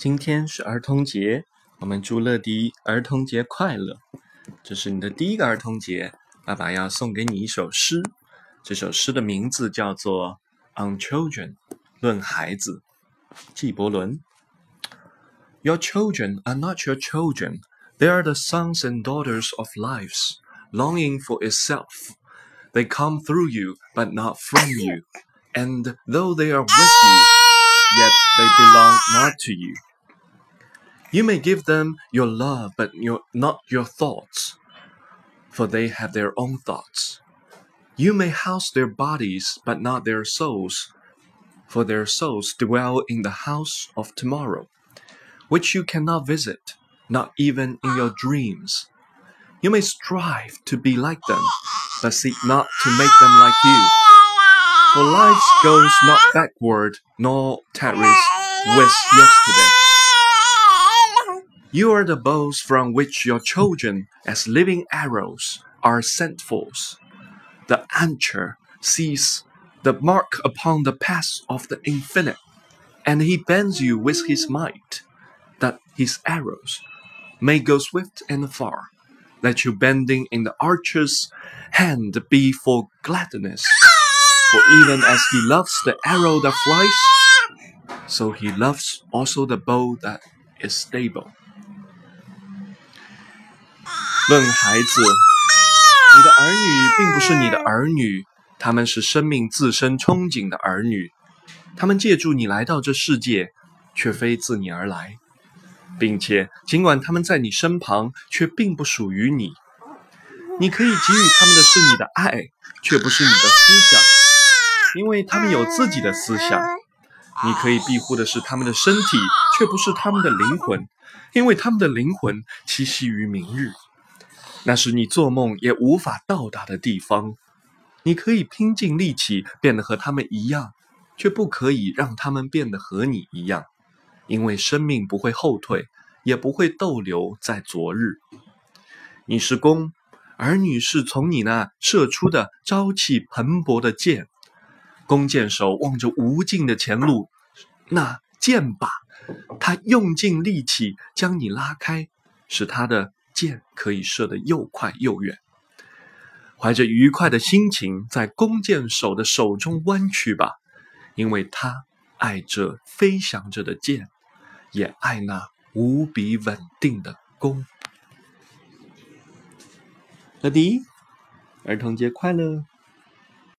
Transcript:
今天是儿童节，我们祝乐迪儿童节快乐。这是你的第一个儿童节，爸爸要送给你一首诗。这首诗的名字叫做《On Children》，论孩子。纪伯伦。Your children are not your children; they are the sons and daughters of lives, longing for itself. They come through you, but not from you. And though they are with you, yet they belong not to you. You may give them your love, but your, not your thoughts, for they have their own thoughts. You may house their bodies, but not their souls, for their souls dwell in the house of tomorrow, which you cannot visit, not even in your dreams. You may strive to be like them, but seek not to make them like you. For life goes not backward, nor tarries with yesterday. You are the bows from which your children, as living arrows, are sent forth. The anchor sees the mark upon the path of the infinite, and he bends you with his might, that his arrows may go swift and far. Let your bending in the archer's hand be for gladness. For even as he loves the arrow that flies, so he loves also the bow that is stable. 论孩子，你的儿女并不是你的儿女，他们是生命自身憧憬的儿女。他们借助你来到这世界，却非自你而来，并且尽管他们在你身旁，却并不属于你。你可以给予他们的是你的爱，却不是你的思想，因为他们有自己的思想。你可以庇护的是他们的身体，却不是他们的灵魂，因为他们的灵魂栖息于明日。那是你做梦也无法到达的地方。你可以拼尽力气变得和他们一样，却不可以让他们变得和你一样，因为生命不会后退，也不会逗留在昨日。你是弓，儿女是从你那射出的朝气蓬勃的箭。弓箭手望着无尽的前路，那箭靶，他用尽力气将你拉开，使他的。箭可以射得又快又远，怀着愉快的心情，在弓箭手的手中弯曲吧，因为他爱这飞翔着的箭，也爱那无比稳定的弓。乐迪，儿童节快乐！